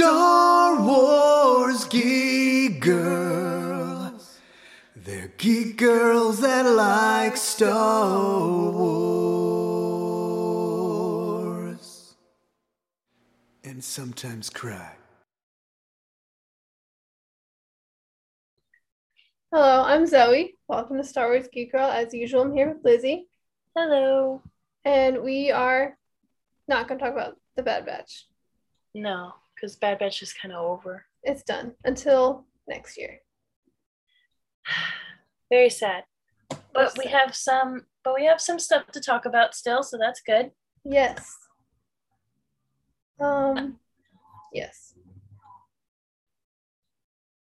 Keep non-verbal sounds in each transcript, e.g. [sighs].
Star Wars geek girls. They're geek girls that like Star Wars. And sometimes cry. Hello, I'm Zoe. Welcome to Star Wars Geek Girl. As usual, I'm here with Lizzie, Hello. and we are not going to talk about the Bad Batch. No, because Bad Batch is kind of over. It's done until next year. [sighs] Very sad. But we have some but we have some stuff to talk about still, so that's good. Yes. Um. Yes.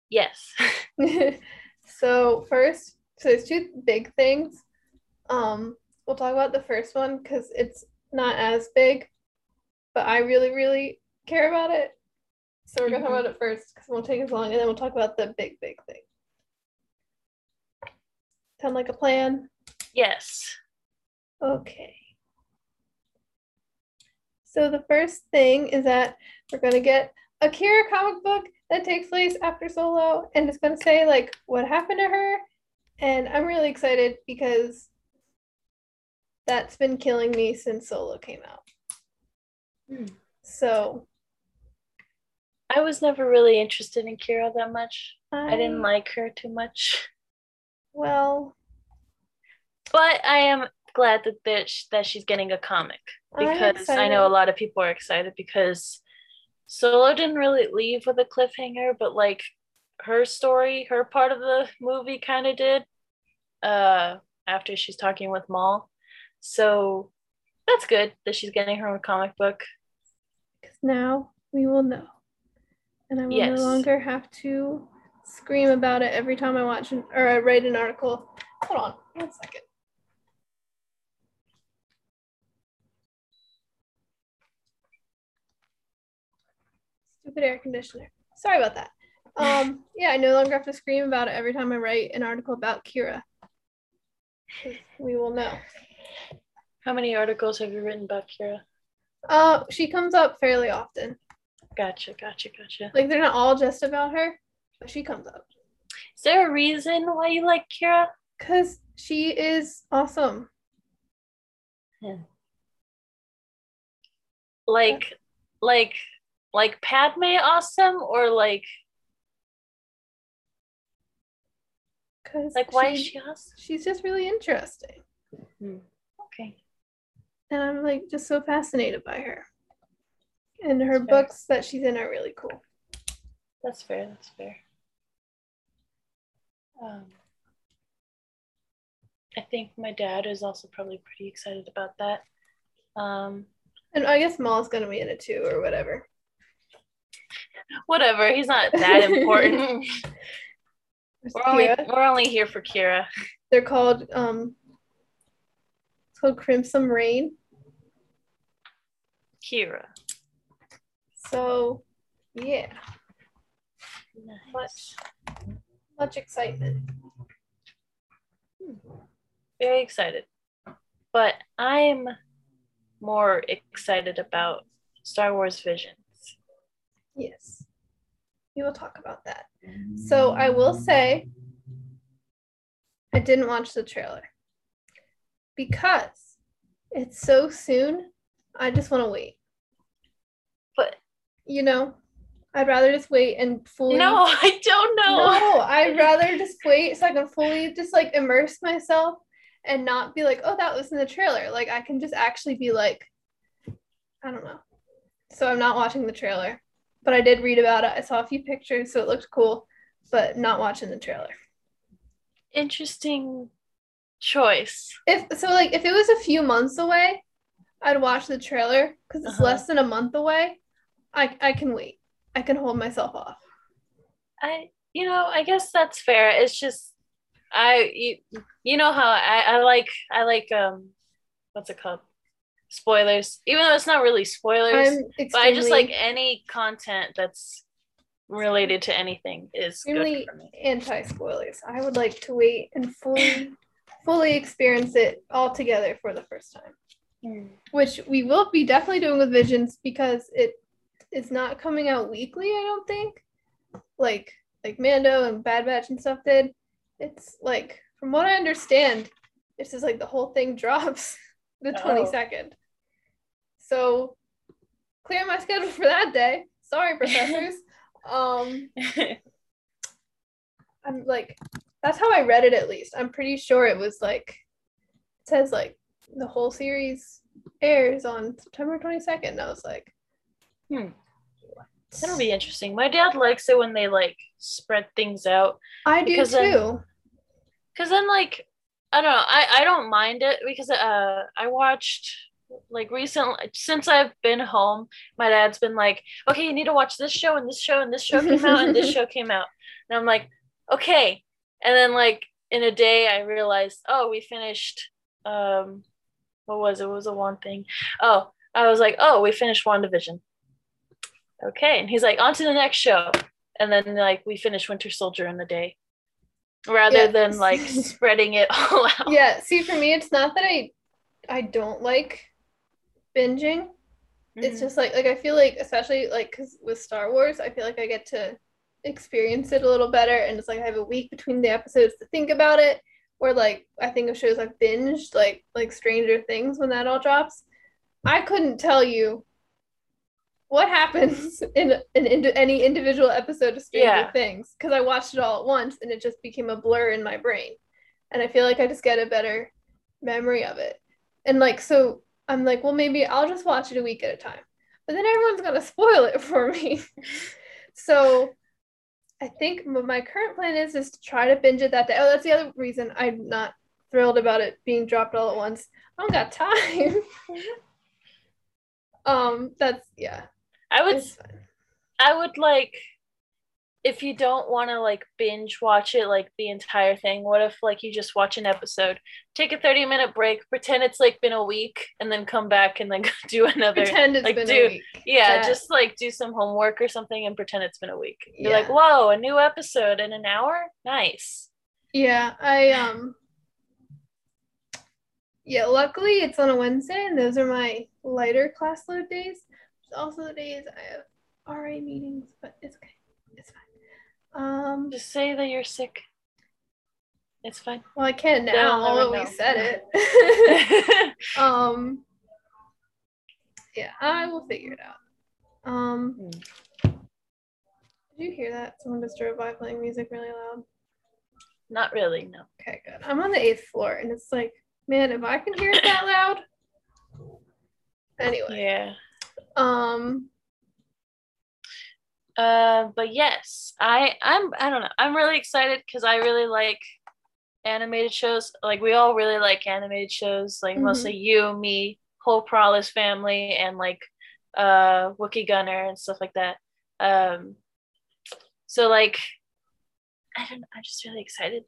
Yes. [laughs] so first, so there's two big things. Um, we'll talk about the first one because it's not as big, but I really, really care about it. So we're gonna talk Mhm. about it first because it won't take as long, and then we'll talk about the big, big thing. Sound like a plan? yes. Okay. So the first thing is that we're gonna get a Qi'ra comic book that takes place after Solo, and it's gonna say like what happened to her, and I'm really excited because that's been killing me since Solo came out. Hmm. So I was never really interested in Qi'ra that much. I, I didn't like her too much. Well, But I am glad that that, that she's getting a comic because I know a lot of people are excited because Solo didn't really leave with a cliffhanger, but like her story, her part of the movie kind of did uh after she's talking with Maul. So that's good that she's getting her own comic book. because now we will know, and I will Yes. no longer have to scream about it every time I watch an, or I write an article. Hold on, one second. Stupid air conditioner. Sorry about that. [laughs] Um, yeah, I no longer have to scream about it every time I write an article about Qi'ra. We will know. How many articles have you written about Qi'ra? Uh, she comes up fairly often. Gotcha, gotcha, gotcha. Like they're not all just about her, but she comes up. Is there a reason why you like Qi'ra? Cause she is awesome. Yeah. Like, like, like Padme awesome, or like, Cause like why is she awesome? She's just really interesting, hmm. Okay. and I'm like just so fascinated by her. And her That's fair. books that she's in are really cool. That's fair. That's fair. Um, I think my dad is also probably pretty excited about that. Um, And I guess Maul's gonna be in it too, or whatever. whatever. He's not that important. [laughs] We're only we're only here for Qi'ra. They're called um. It's called Crimson Reign. Qi'ra. So, yeah, much, much excitement. Very excited. But I'm more excited about Star Wars Visions. Yes, we will talk about that. So I will say, I didn't watch the trailer because it's so soon. I just want to wait. You know, I'd rather just wait and fully. no, [laughs] I don't know. no, I'd rather just wait so I can fully just like immerse myself and not be like, oh, that was in the trailer. Like I can just actually be like, I don't know. So I'm not watching the trailer, but I did read about it. I saw a few pictures, so it looked cool, but not watching the trailer. Interesting choice. If so, like if it was a few months away, I'd watch the trailer because it's Uh-huh. less than a month away. I I can wait. I can hold myself off. I you know, I guess that's fair. It's just I you, you know how I, I like I like um what's it called? Spoilers. Even though it's not really spoilers, I'm but I just like any content that's related to anything is extremely anti spoilers. I would like to wait and fully fully experience it all together for the first time. Hmm. which we will be definitely doing with Visions because it is not coming out weekly, I don't think. Like like Mando and Bad Batch and stuff did. It's like from what I understand, it's just like the whole thing [laughs] drops the Oh. 22nd. So clear my schedule for that day. Sorry, [laughs] professors. um [laughs] I'm like that's how I read it at least. I'm pretty sure it was like it says like the whole series airs on September 22nd. And I was like, Hmm. That'll be interesting. My dad likes it when they like spread things out. I do Because too. then- Cause then like I don't know, I, I don't mind it because uh I watched like recently since I've been home, my dad's been like, Okay, you need to watch this show and this show and this show came out and this [laughs] show came out. And I'm like, okay. And then like in a day I realized, oh, we finished um what was it? What was the one thing? Oh, I was like, oh, we finished WandaVision. Okay. And he's like, on to the next show. And then like we finish Winter Soldier in the day. Rather Yeah. than like [laughs] spreading it all out. yeah, see for me it's not that I I don't like binging. It's Mhm. just like like I feel like especially like cuz with Star Wars, I feel like I get to experience it a little better and it's like I have a week between the episodes to think about it or like I think of shows I've binged like like Stranger Things when that all drops. I couldn't tell you what happens in an in any individual episode of Stranger Yeah. Things because I watched it all at once and it just became a blur in my brain. And I feel like I just get a better memory of it. And like so I'm like, well maybe I'll just watch it a week at a time. But then everyone's gonna spoil it [laughs] for me. so I think my current plan is is to try to binge it that day. Oh, that's the other reason I'm not thrilled about it being dropped all at once. I don't got time. [laughs] um, that's yeah. I would I would like if you don't want to like binge watch it like the entire thing, what if like you just watch an episode, take a 30 minute break, pretend it's like been a week, and then come back and then [laughs] do another. Pretend it's like, been do- a week. yeah, that- just like do some homework or something and pretend it's been a week. You're like, whoa, a new episode in an hour? Nice. Yeah, I um yeah, luckily it's on a Wednesday and those are my lighter class load days. Also the days I have RA meetings, but it's okay. It's fine. Um Just say that you're sick. It's fine. well I can now although we said it. [laughs] um yeah, I will figure it out. Um Hmm. Did you hear that? Someone just drove by playing music really loud. Not really, no. Okay, good. I'm on the eighth floor and it's like, man, if I can hear it that loud. Anyway. Yeah. Um Uh, but yes, I I'm I don't know. I'm really excited because I really like animated shows. Like we all really like animated shows. Like Mhm. mostly you, me, whole Prowless family, and like uh Wookiee Gunner and stuff like that. Um, so like I don't. know, I'm just really excited.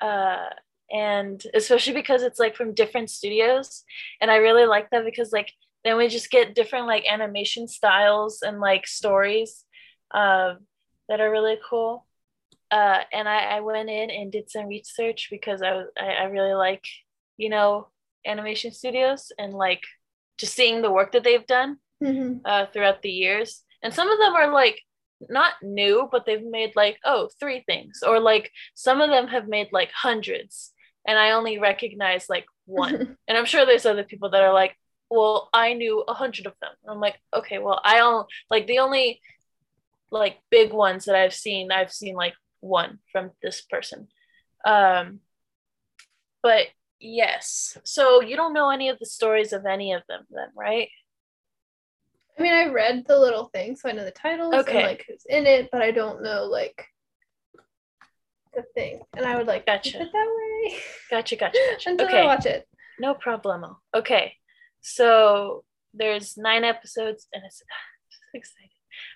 Uh, and especially because it's like from different studios, and I really like that because like then we just get different like animation styles and like stories um, that are really cool. Uh, and I, I went in and did some research because I was I, I really like you know animation studios and like just seeing the work that they've done mhm. uh, throughout the years. And some of them are like not new, but they've made like, oh, three things. Or like some of them have made like hundreds. And I only recognize like one. [laughs] and I'm sure there's other people that are like, well, I knew a hundred of them. And I'm like, okay, well, I don't like the only like big ones that I've seen, I've seen like one from this person. Um, but yes, so you don't know any of the stories of any of them, then, right? I mean, I read the little thing, so I know the titles Okay. and like who's in it, but I don't know like the thing. And I would like Gotcha. keep it that way Gotcha, gotcha, [laughs] gotcha. until I okay, watch it. no problemo. Okay, so there's nine episodes, and [laughs] it's exciting.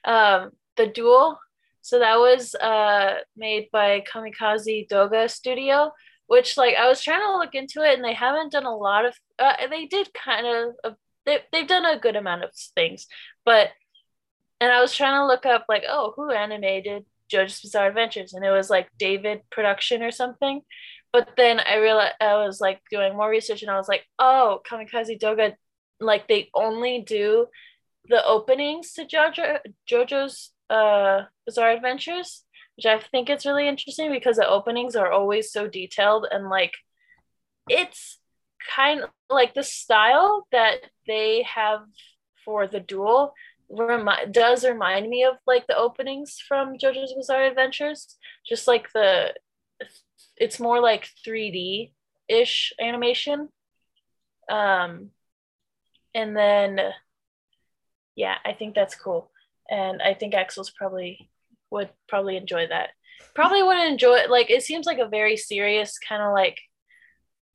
Um, the duel. So that was uh made by Kamikaze Douga Studio, which like I was trying to look into it, and they haven't done a lot of. Uh, they did kind of. A, they they've done a good amount of things, but and I was trying to look up like, oh, who animated JoJo's Bizarre Adventures, and it was like David Production or something. But then I realized I was like doing more research, and I was like, oh, Kamikaze Douga, like they only do the openings to JoJo JoJo's uh Bizarre Adventures, which I think it's really interesting because the openings are always so detailed and like it's kind of like the style that they have for the duel remi- does remind me of like the openings from JoJo's Bizarre Adventures. Just like the it's more like 3D ish animation. Um and then yeah, I think that's cool. And I think Axel's probably would probably enjoy that. Probably wouldn't enjoy it. Like it seems like a very serious kind of like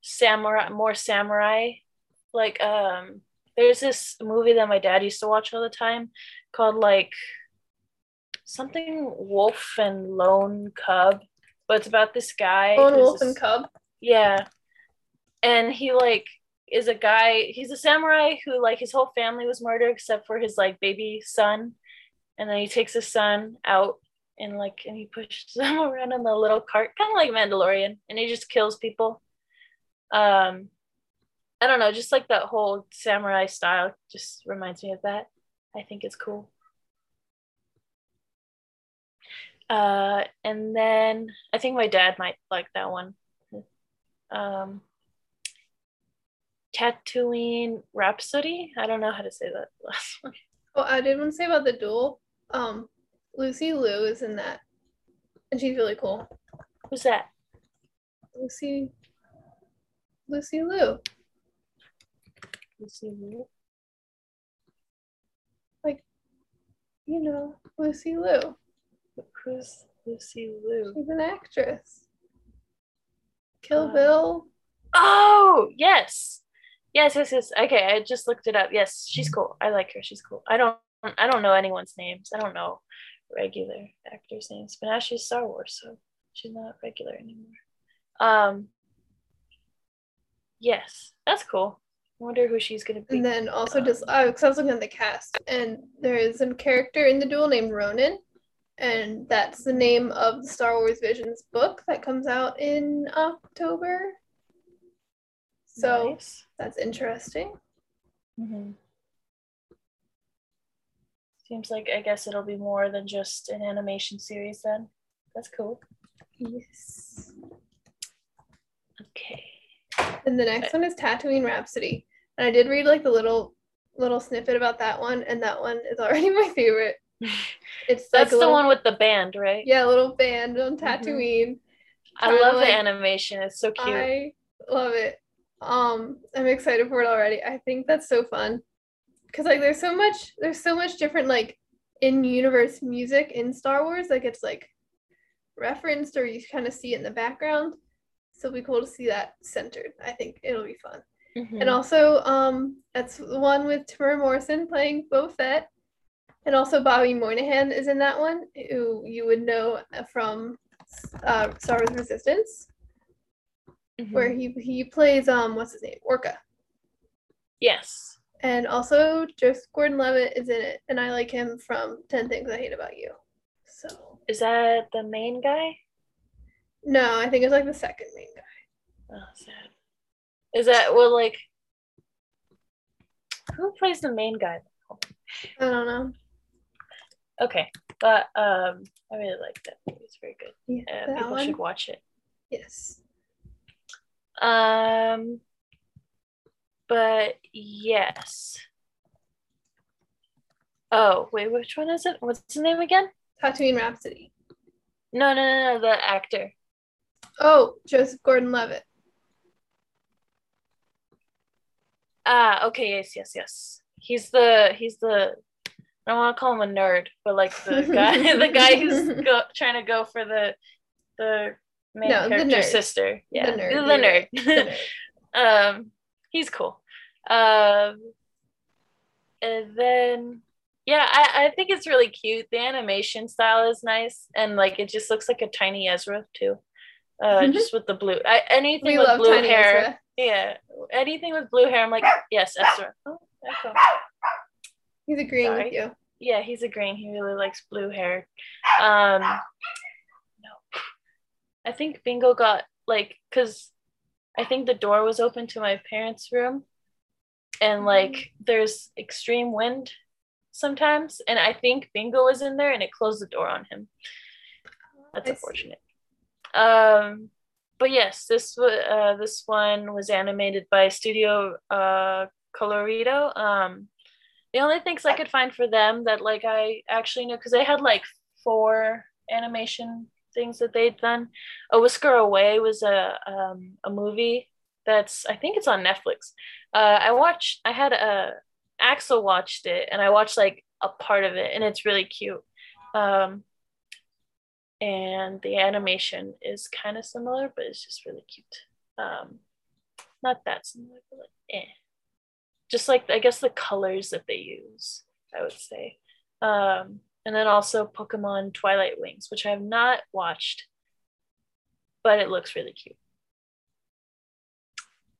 samurai, more samurai. Like um, there's this movie that my dad used to watch all the time called like something Wolf and Lone Cub, but it's about this guy. Lone Wolf and Cub. yeah. And he like is a guy, he's a samurai who like his whole family was murdered except for his like baby son. And then he takes his son out and like and he pushes [laughs] them around in the little cart, kind of like Mandalorian, and he just kills people. Um I don't know, just like that whole samurai style just reminds me of that. I think it's cool. Uh, and then I think my dad might like that one. Um, Tatooine Rhapsody. I don't know how to say that [laughs] last one. Oh, I did want to say about the duel. Um, Lucy Liu is in that, and she's really cool. Who's that? Lucy. Lucy Liu. Lucy Liu. Like, you know, Lucy Liu. Who's Lucy Liu? She's an actress. Kill Uh, Bill. Oh yes, yes, yes, yes. Okay, I just looked it up. Yes, she's cool. I like her. She's cool. I don't, I don't know anyone's names. I don't know regular actors' names. But now she's Star Wars, so she's not regular anymore. Um. Yes, that's cool. I wonder who she's gonna be. And then also just uh, because I was looking at the cast, and there is a character in the duel named Ronan, and that's the name of the Star Wars Visions book that comes out in October. So Nice. that's interesting. Mhm. Seems like I guess it'll be more than just an animation series then. That's cool. Yes. Okay. And the next one is Tatooine Rhapsody, and I did read like the little little snippet about that one, and that one is already [laughs] my favorite. It's like That's a the little, one with the band, right? yeah, a little band on Tatooine. I Kinda love like- the animation. It's so cute. I love it. Um, I'm excited for it already. I think that's so fun. Cause like there's so much there's so much different like in universe music in Star Wars. Like it's like referenced or you kind of see it in the background. So it'll be cool to see that centered. I think it'll be fun. Mhm. And also, um, that's the one with Temuera Morrison playing Boba Fett. And also Bobby Moynihan is in that one, who you would know from uh, Star Wars Resistance Mhm. where he he plays um what's his name Orka, Yes. and also Joseph Gordon-Levitt is in it, and I like him from Ten Things I Hate About You. So Is that the main guy? no, I think it's like the second main guy. Oh, sad. Is that well like who plays the main guy? I don't know. Okay, but um, I really like that movie. It's very good. Yeah, Uh, people one. should watch it. Yes. Um, but yes. Oh wait, which one is it? What's his name again? Tatooine Rhapsody. No, no, no, no, the actor. Oh, Joseph Gordon-Levitt. Ah, okay, yes, yes, yes. He's the he's the I don't want to call him a nerd, but like the [laughs] guy the guy who's [laughs] go, trying to go for the the main No, the character's sister. Yeah, the nerd. right, the nerd. um, he's cool. Um, and then yeah, I I think it's really cute. The animation style is nice, and like it just looks like a tiny Ezra too. Uh, just with the blue, I, anything We with blue hair. Ezra. Yeah, anything with blue hair, I'm like, yes, Ezra. Oh. He's agreeing Sorry. with you. Yeah, he's agreeing. He really likes blue hair. Um, no, I think Bingo got like, cause I think the door was open to my parents' room, and like there's extreme wind sometimes, and I think Bingo was in there and it closed the door on him. That's I see. unfortunate. Um, but yes, this uh, this one was animated by Studio uh, Colorido. Um, the only things I could find for them that like I actually knew because they had like four animation things that they'd done. A Whisker Away was a um, a movie that's I think it's on Netflix. Uh, I watched. I had a Axel watched it, and I watched like a part of it, and it's really cute. Um, and the animation is kind of similar, but it's just really cute. Um, not that similar, but like, eh. Just like I guess the colors that they use, I would say. Um, and then also Pokemon Twilight Wings, which I have not watched, but it looks really cute.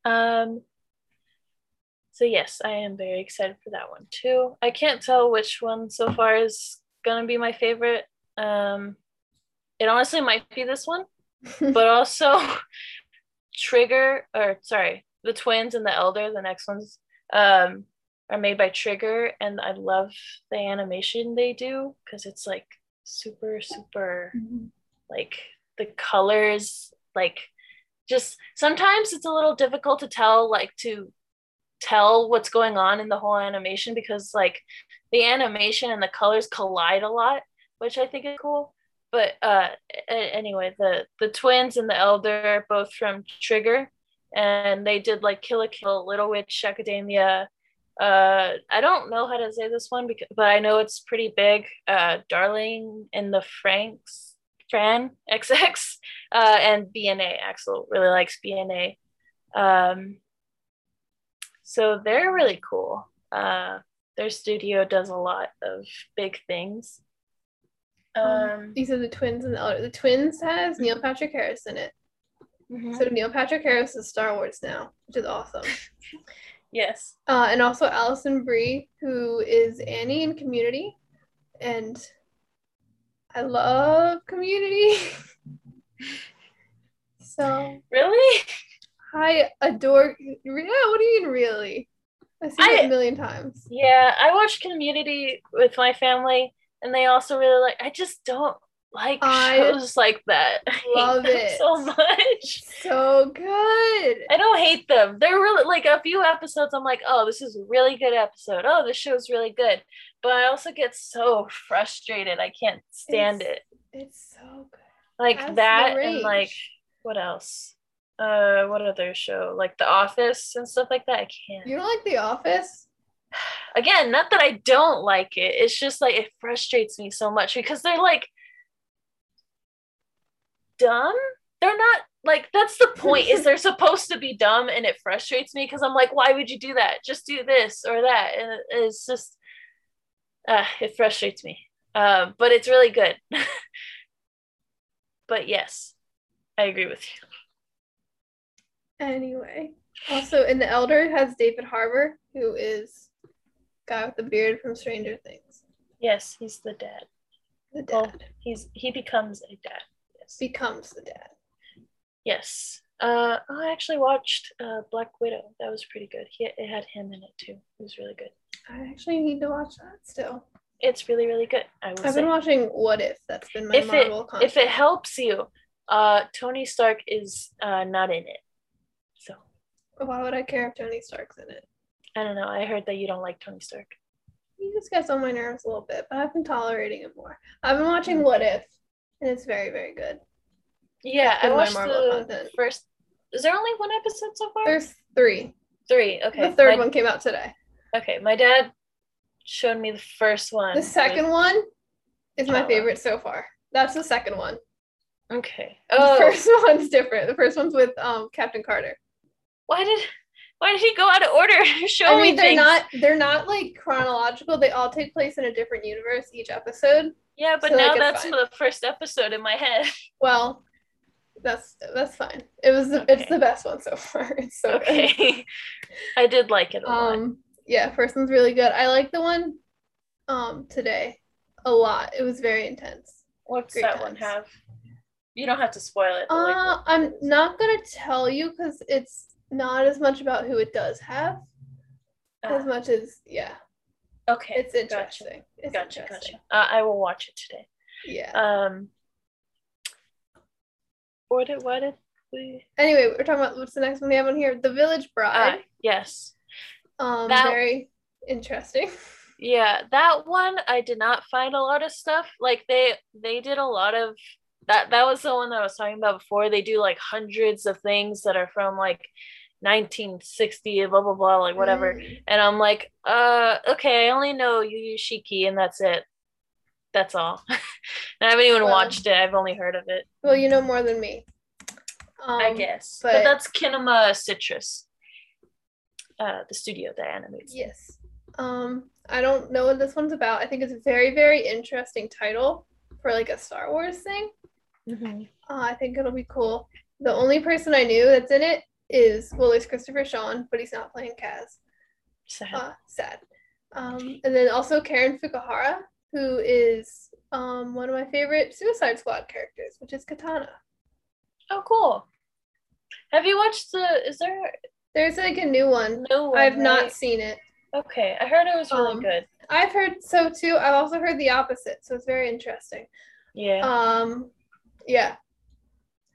Um, so yes, I am very excited for that one too. I can't tell which one so far is gonna be my favorite. Um, it honestly might be this one, [laughs] but also [laughs] Trigger or sorry, the twins and the elder, the next ones, um, are made by Trigger, and I love the animation they do because it's like super super like the colors like just sometimes it's a little difficult to tell like to tell what's going on in the whole animation because like the animation and the colors collide a lot which i think is cool. But uh anyway the the twins and the elder are both from trigger and they did like Kill la Kill little witch academia. Uh i don't know how to say this one because but i know it's pretty big. Uh darling in the franks fran [laughs] xx uh and bna axel really likes bna um so they're really cool. Uh their studio does a lot of big things. Um These are the twins and the elder. The twins has Neil Patrick Harris in it. Mhm. So Neil Patrick Harris is Star Wars now, which is awesome. [laughs] yes Uh, and also Alison Brie, who is Annie in Community, and I love Community. [laughs] so really I adore. Yeah, what do you mean, really? I've seen it a million times. Yeah, I watch Community with my family, and they also really like. I just don't like I shows like that. [laughs] I love it. so much. So good. I don't hate them. They're really like a few episodes. I'm like, oh, this is a really good episode. Oh, this show's really good. But I also get so frustrated. I can't stand It's- it. It's so good. Like that, and like what else? Uh, what other show? Like The Office and stuff like that. I can't. You don't like The Office? again, not that I don't like it. It's just like it frustrates me so much because they're like dumb. They're not like that's the [laughs] point is they're supposed to be dumb and it frustrates me because I'm like, why would you do that? Just do this or that. And it- it's just uh it frustrates me. Um, but it's really good. [laughs] but yes, I agree with you. Anyway, also in The Elder has David Harbour, who is guy with the beard from Stranger Things. Yes, he's the dad. The Well, dad he's he becomes a dad. Becomes the dad. Yes. Uh, I actually watched uh, Black Widow. That was pretty good. He, it had him in it too. It was really good. I actually need to watch that still. It's really, really good. I say. been watching What If. That's been my if it Marvel if it helps you, uh, Tony Stark is uh, not in it. So Why would I care if Tony Stark's in it? I don't know. I heard that you don't like Tony Stark. He just gets on my nerves a little bit, but I've been tolerating him more. I've been watching What If, and it's very, very good. Yeah, I watched Marvel the content. first. Is there only one episode so far? There's three. three. Okay. the third my, one came out today. Okay, my dad showed me the first one. The second one is my Oh. favorite so far. That's the second one. Okay. Oh. The first [laughs] one's different. The first one's with um Captain Carter. why did why did he go out of order? [laughs] Show I me mean, they're things. not they're not like chronological. They all take place in a different universe each episode. Yeah, but So, now it's that's fine. the first episode in my head. [laughs] Well, that's that's fine. It was the, Okay. it's the best one so far. [laughs] It's so good. Okay. [laughs] I did like it a lot. Um, yeah, first one's really good. I like the one um today a lot. It was very intense. What's great that one have? You don't have to spoil it. but, like, Uh, I'm not gonna tell you because it's not as much about who it does have as Ah, much as yeah. Okay. It's gotcha. interesting. It's Gotcha, interesting. gotcha. Uh, I will watch it today. Yeah. Um, what did what did we? anyway, we're talking about what's the next one we have on here? The Village Uh, Bride. yes, um, that- very interesting. yeah, that one I did not find a lot of stuff. Like they they did a lot of that. That was the one that I was talking about before. They do like hundreds of things that are from like 1960, blah blah blah, like whatever. Mm. And I'm like, uh, okay, I only know Yu Yu Shiki, and that's it. That's all. [laughs] I haven't even Well- watched it. I've only heard of it. Well, you know more than me. Um, I guess. But, but- that's Kinema Citrus, uh, the studio that animates. Yes. Um, I don't know what this one's about. I think it's a very, very interesting title for like a Star Wars thing. Mhm. Uh, I think it'll be cool. The only person I knew that's in it is well, there's Christopher Sean, but he's not playing Kaz. Sad. Uh, sad. Um, and then also Karen Fukuhara, who is um, one of my favorite Suicide Squad characters, which is Katana. oh, cool. Have you watched the? Is there There's like a new one. no? One, I've not seen it. Okay, I heard it was really Um, good. I've heard so too. I've also heard the opposite, so it's very interesting. Yeah. Um, yeah,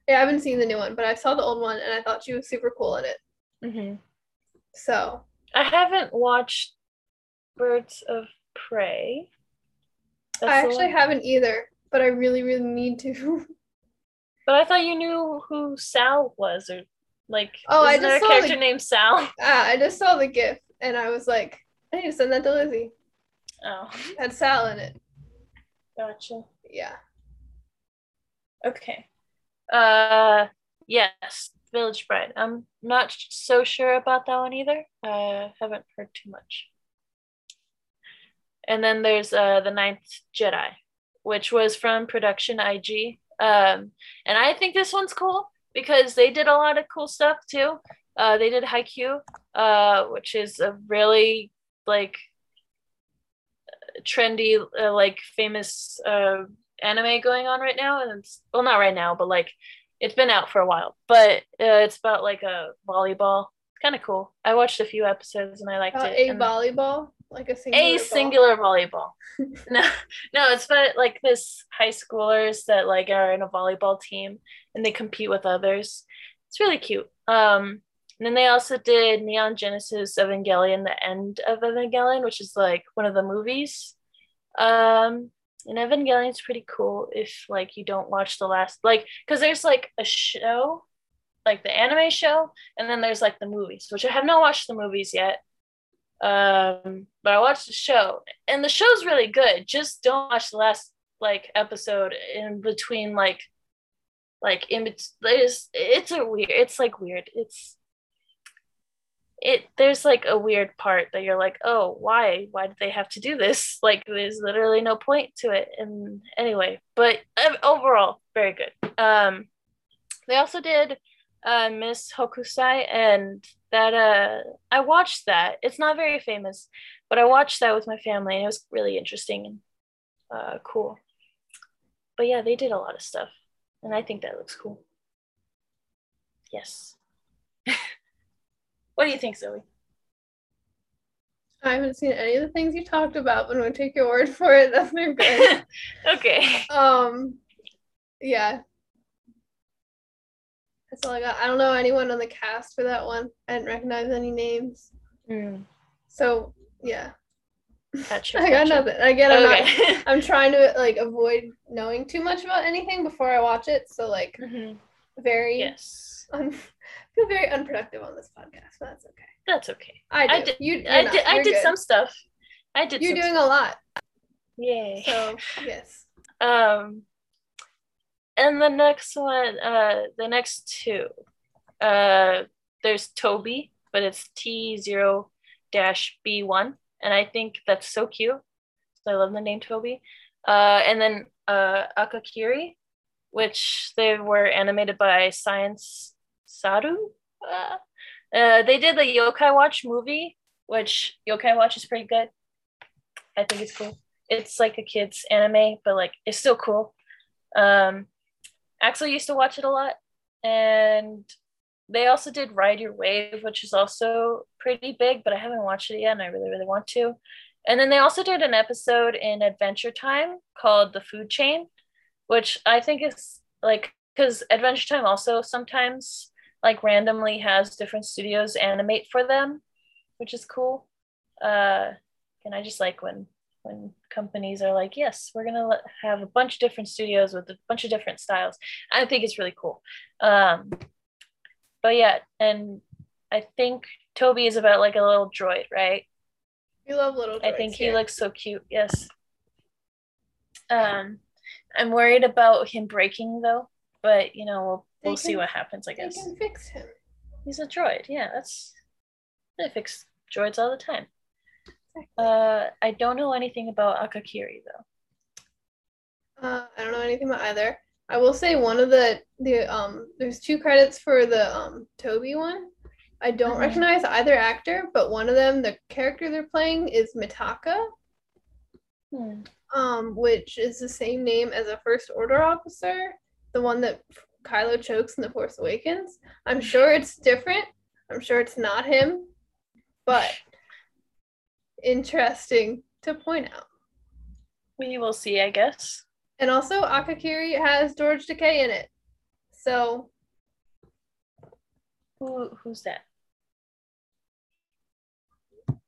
yeah. I haven't seen the new one, but I saw the old one, and I thought she was super cool in it. hmm So I haven't watched Birds of Prey. That's I actually haven't either, but I really, really need to. [laughs] But I thought you knew who Sal was, or like. Oh, I isn't there just a saw the- character named Sal. [laughs] ah, I just saw the GIF, and I was like, I need to send that to Lizzie. Oh, It had Sal in it. gotcha. Yeah. Okay. Uh, yes, Village Bride. I'm not so sure about that one either. I haven't heard too much. And then there's uh the Ninth Jedi, which was from Production IG. Um, and I think this one's cool because they did a lot of cool stuff too. Uh, they did Haikyuu, uh, which is a really like trendy, uh, like famous uh anime going on right now, and it's well, not right now, but like it's been out for a while. But uh, it's about like a volleyball. It's kind of cool. I watched a few episodes and I liked Uh, it. a and- volleyball, like a singular. a ball. singular volleyball. [laughs] no, no, it's about like this high schoolers that like are in a volleyball team and they compete with others. It's really cute. Um, and then they also did Neon Genesis Evangelion, the end of Evangelion, which is like one of the movies. Um, and Evangelion's pretty cool if like you don't watch the last like because there's like a show, like the anime show, and then there's like the movies, which I have not watched the movies yet. Um but i watched the show and the show's really good. Just don't watch the last like episode in between like like in bet- there's it's a weird it's like weird. It's it there's like a weird part that you're like oh why why did they have to do this [laughs] like there's literally no point to it and anyway but uh, overall very good um they also did uh miss hokusai and that uh I watched that. It's not very famous, but I watched that with my family and it was really interesting and uh cool. But yeah, they did a lot of stuff and I think that looks cool. Yes. What do you think, Zoe? I haven't seen any of the things you talked about, but I'm gonna take your word for it that they're good. [laughs] okay. um, yeah. That's all I got. I don't know anyone on the cast for that one. I didn't recognize any names. Mm, So yeah, gotcha, [laughs] I got gotcha. nothing. Again, I'm not. Okay. [laughs] I'm trying to like avoid knowing too much about anything before I watch it. So like Mhm. very Yes. un- feel very unproductive on this podcast, but that's okay. That's okay. I do. I did- you, I not. did I You're did good. some stuff. I did You're doing stuff. a lot. Yay. So yes. Um, and the next one, uh, the next two, uh, there's Toby, but it's T zero dash B one, and I think that's so cute. So I love the name Toby. Uh, and then uh, Akakiri, which they were animated by Science Saru. Uh, uh, they did the Yokai Watch movie, which Yokai Watch is pretty good. I think it's cool it's like a kid's anime, but like it's still cool. Um, Axel used to watch it a lot, and they also did Ride Your Wave, which is also pretty big, but I haven't watched it yet, and I really, really want to. And then they also did an episode in Adventure Time called The Food Chain, which I think is like because Adventure Time also sometimes like randomly has different studios animate for them, which is cool. Uh, and I just like when when companies are like, yes, we're gonna let, have a bunch of different studios with a bunch of different styles. I think it's really cool. Um, but yeah, and I think Toby is about like a little droid, right? We love little. I think he here. looks so cute. Yes. Um, I'm worried about him breaking though, but you know we'll They we'll see what happens. I They guess can fix him. he's a droid. Yeah, that's they fix droids all the time. Exactly. Uh, I don't know anything about Akakiri though. Uh, I don't know anything about either. I will say one of the the um there's two credits for the um Toby one. I don't Mhm. recognize either actor, but one of them, the character they're playing is Mitaka, Hmm. um, which is the same name as a First Order officer, the one that Kylo chokes in The Force Awakens. I'm sure it's different. I'm sure it's not him, but interesting to point out. We will see, I guess. And also, Akakiri has George Takei in it. So, Who who's that?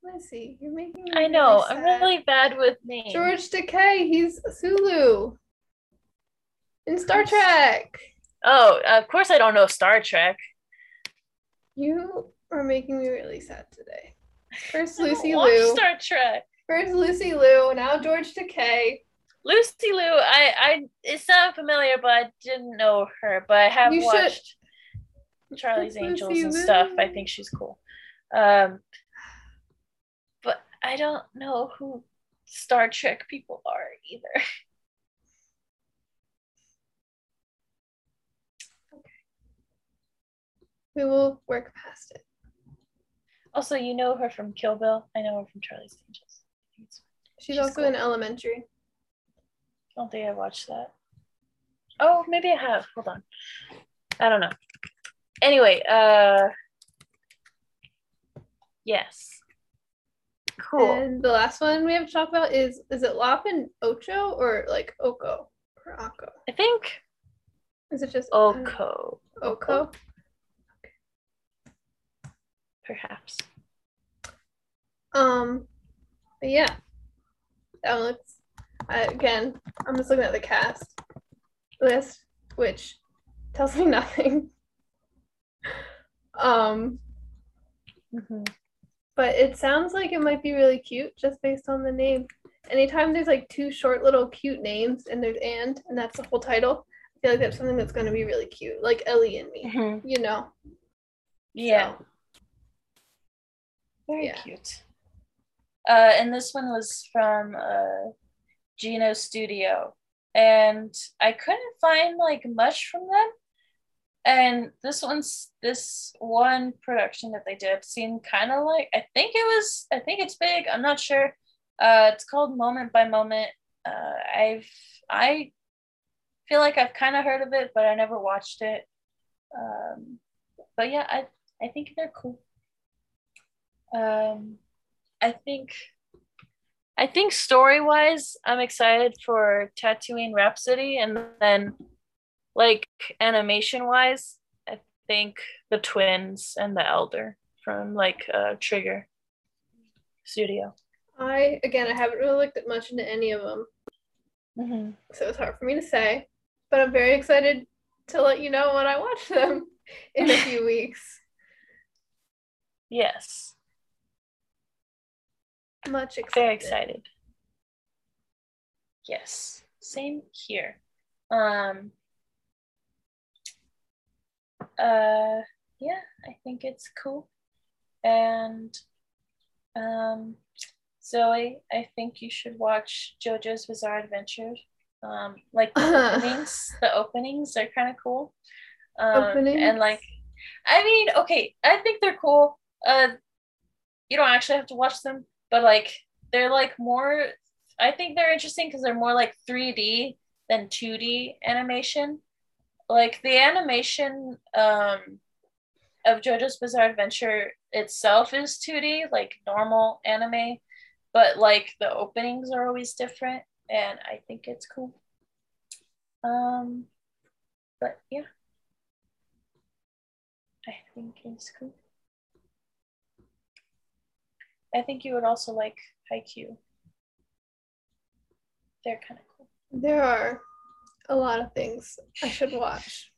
let's see. You're making me I know. really I'm really bad with names. George Takei, he's Sulu in Star Trek. Oh, of course I don't know Star Trek. You are making me really sad today. First Lucy Liu. Star Trek. First Lucy Liu, now George Takei. Lucy Liu, I, I, it sounded familiar, but I didn't know her. But I have You should- watched Charlie's Lucy Angels and stuff. I think she's cool. Um, but I don't know who Star Trek people are either. [laughs] We will work past it. Also, you know her from Kill Bill. I know her from Charlie's Angels. I think it's- She's, She's also cool. in Elementary. I don't think I watched that. Oh, maybe I have. Hold on. I don't know. Anyway, uh yes. Cool. And the last one we have to talk about is is it Lapin Ocho or like Oko or Akko? I think Is it just I don't. Oko, Oko? Perhaps. Um, but yeah, that looks. I, again, I'm just looking at the cast list, which tells me [laughs] nothing. um, Mhm. but it sounds like it might be really cute just based on the name. Anytime there's like two short little cute names and there's and and that's the whole title, I feel like that's something that's going to be really cute, like Ellie and me, Mhm. you know. Yeah, So, very yeah. cute. Uh, and this one was from uh, Geno Studio, and I couldn't find like much from them. And this one's this one production that they did seemed kind of like I think it was I think it's big. I'm not sure. Uh, it's called Moment by Moment. Uh, I've I feel like I've kind of heard of it, but I never watched it. Um, but yeah, I I think they're cool. Um, I think I think story wise, I'm excited for Tatooine Rhapsody, and then like animation wise, I think the twins and the elder from like uh, Trigger Studio. I again, I haven't really looked at much into any of them, Mm-hmm. so it's hard for me to say. But I'm very excited to let you know when I watch them [laughs] in a few [laughs] weeks. Yes, Much excited. very excited. Yes, same here. Um. Uh, yeah, I think it's cool, and um, Zoe, I think you should watch JoJo's Bizarre Adventure. Um, like the [laughs] openings, the openings are kind of cool. Um, Openings? and like, I mean, okay, I think they're cool. Uh, you don't actually have to watch them, but like, they're like more. I think they're interesting because they're more like 3D than 2D animation. Like the animation um, of JoJo's Bizarre Adventure itself is 2D, like normal anime, but like the openings are always different, and I think it's cool. Um, but yeah, I think it's cool. I think you would also like Haikyuu. They're kind of cool. There are a lot of things I should watch,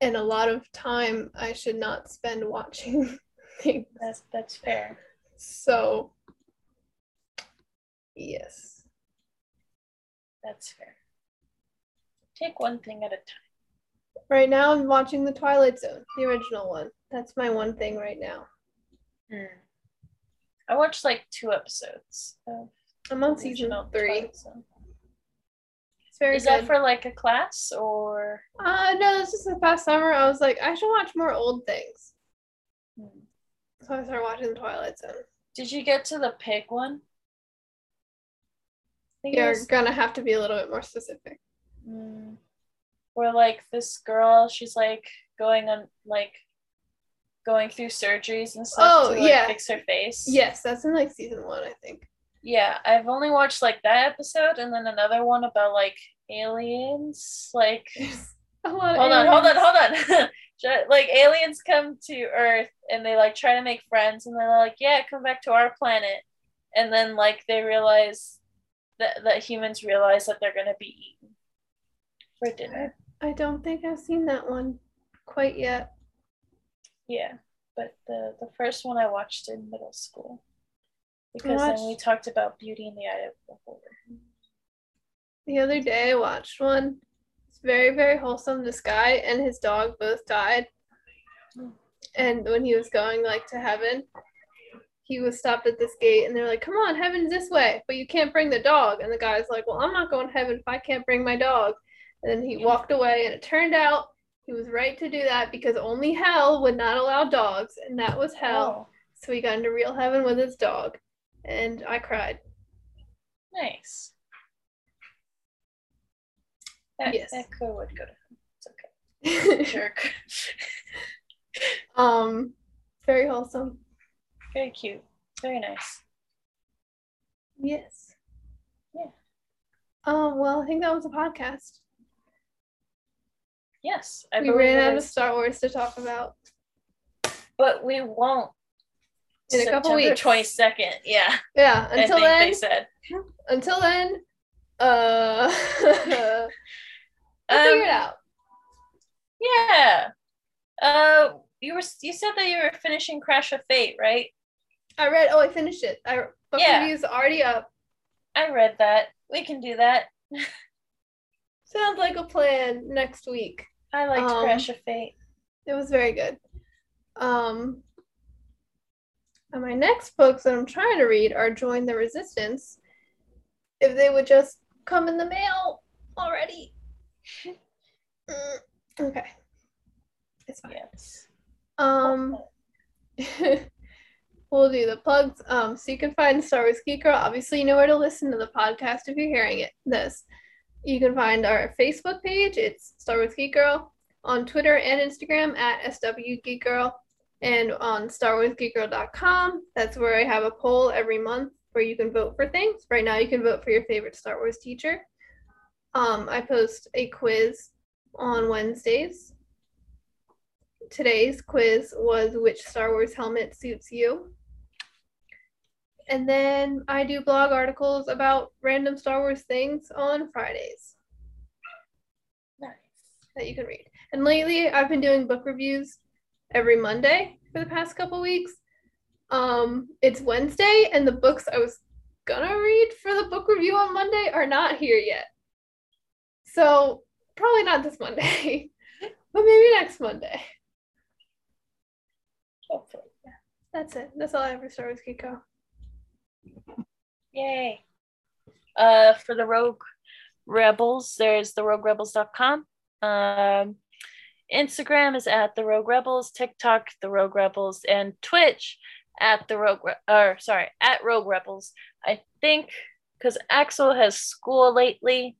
and a lot of time I should not spend watching [laughs] things. That's that's fair. So, yes. That's fair. Take one thing at a time. Right now, I'm watching The Twilight Zone, the original one. That's my one thing right now. Hmm. I watched like two episodes of I'm on season three. It's very Is good. that for like a class or? uh, no, this is the past summer. I was like, I should watch more old things. Hmm. So I started watching The Twilight Zone. Did you get to the pig one? I think it You're was- gonna have to be a little bit more specific. Mm. Where like this girl, she's like going on like going through surgeries and stuff Oh, to like yeah. fix her face. Yes, that's in like season one, I think. Yeah, I've only watched like that episode and then another one about like aliens. Like [laughs] A lot of hold on, hold on, aliens. hold on. [laughs] Like aliens come to Earth and they like try to make friends and they're like, yeah, come back to our planet. And then like they realize that, that humans realize that they're gonna be eaten for dinner. I don't think I've seen that one quite yet. Yeah, but the the first one I watched in middle school because then we talked about Beauty in the Eye of the Beholder. The other day I watched one. It's very, very wholesome. This guy and his dog both died. And when he was going like to heaven, he was stopped at this gate and they're like, Come on, heaven's this way, but you can't bring the dog. And the guy's like, Well, I'm not going to heaven if I can't bring my dog. And then he walked away and it turned out he was right to do that because only hell would not allow dogs, and that was hell. Oh, So he got into real heaven with his dog. And I cried. nice. That, Yes. that could would go to him. It's okay. [laughs] Jerk. um very wholesome. Very cute. Very nice. Yes. Yeah. Um, well, I think that was a podcast. Yes, I we ran out of. Star Wars to talk about. but we won't. In a couple weeks. Twenty second. Yeah. Yeah, until then, they said. until then, uh, [laughs] we'll Um, figure it out. Yeah. Uh, you were you said that you were finishing Crash of Fate, right? I read. Oh, I finished it. I book Yeah. reviews already up. I read that. We can do that. [laughs] Sounds like a plan next week. I liked Um, Crash of Fate. It was very good. Um, and my next books that I'm trying to read are Join the Resistance. If they would just come in the mail already. [laughs] Mm, okay. It's fine. Yes. Um, [laughs] we'll do the plugs. Um, so you can find Star Wars Geek Girl. Obviously, you know where to listen to the podcast if you're hearing it. This. You can find our Facebook page. It's Star Wars Geek Girl on Twitter and Instagram at SW Geek Girl, and on StarWarsGeekGirl.com. That's where I have a poll every month where you can vote for things. Right now, you can vote for your favorite Star Wars teacher. Um, I post a quiz on Wednesdays today's quiz was which Star Wars helmet suits you. And then I do blog articles about random Star Wars things on Fridays Nice. that you can read. And lately I've been doing book reviews every Monday for the past couple weeks. Um, it's Wednesday and the books I was gonna read for the book review on Monday are not here yet. So probably not this Monday, [laughs] but maybe next Monday. Hopefully. That's it. That's all I have for Star Wars Geeko. Yay. Uh, for the Rogue Rebels, there's the roguerebels.com. Um, Instagram is at the Rogue Rebels, TikTok, the Rogue Rebels, and Twitch at the Rogue, or sorry, at Rogue Rebels. I think because Axel has school lately,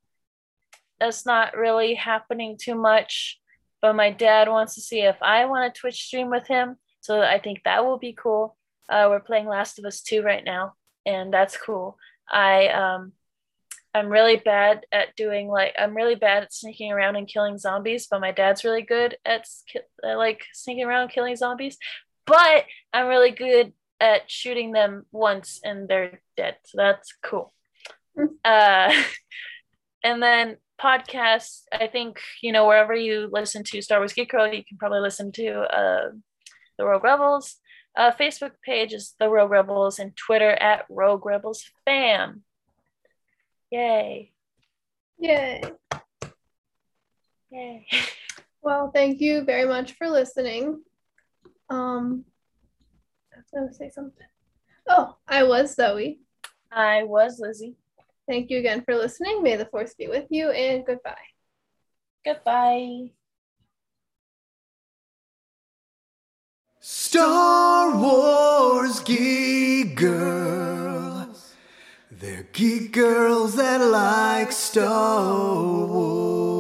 that's not really happening too much. But my dad wants to see if I want to Twitch stream with him, so I think that will be cool. Uh, we're playing Last of Us 2 right now and that's cool. I um I'm really bad at doing like I'm really bad at sneaking around and killing zombies, but my dad's really good at uh, like sneaking around killing zombies. But I'm really good at shooting them once and they're dead, so that's cool. Hmm. uh, [laughs] and then podcasts, I think you know wherever you listen to Star Wars Geek Girl, you can probably listen to uh, the Rogue Rebels. Uh, Facebook page is the Rogue Rebels, and Twitter at Rogue Rebels Fam. Yay. Yay. Yay. [laughs] Well, thank you very much for listening. Um, I was going to say something. Oh, I was Zoe. I was Lizzie. Thank you again for listening. May the force be with you, and goodbye. Goodbye. Star Wars Geek Girls. They're geek girls that like Star Wars.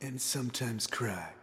And sometimes cry.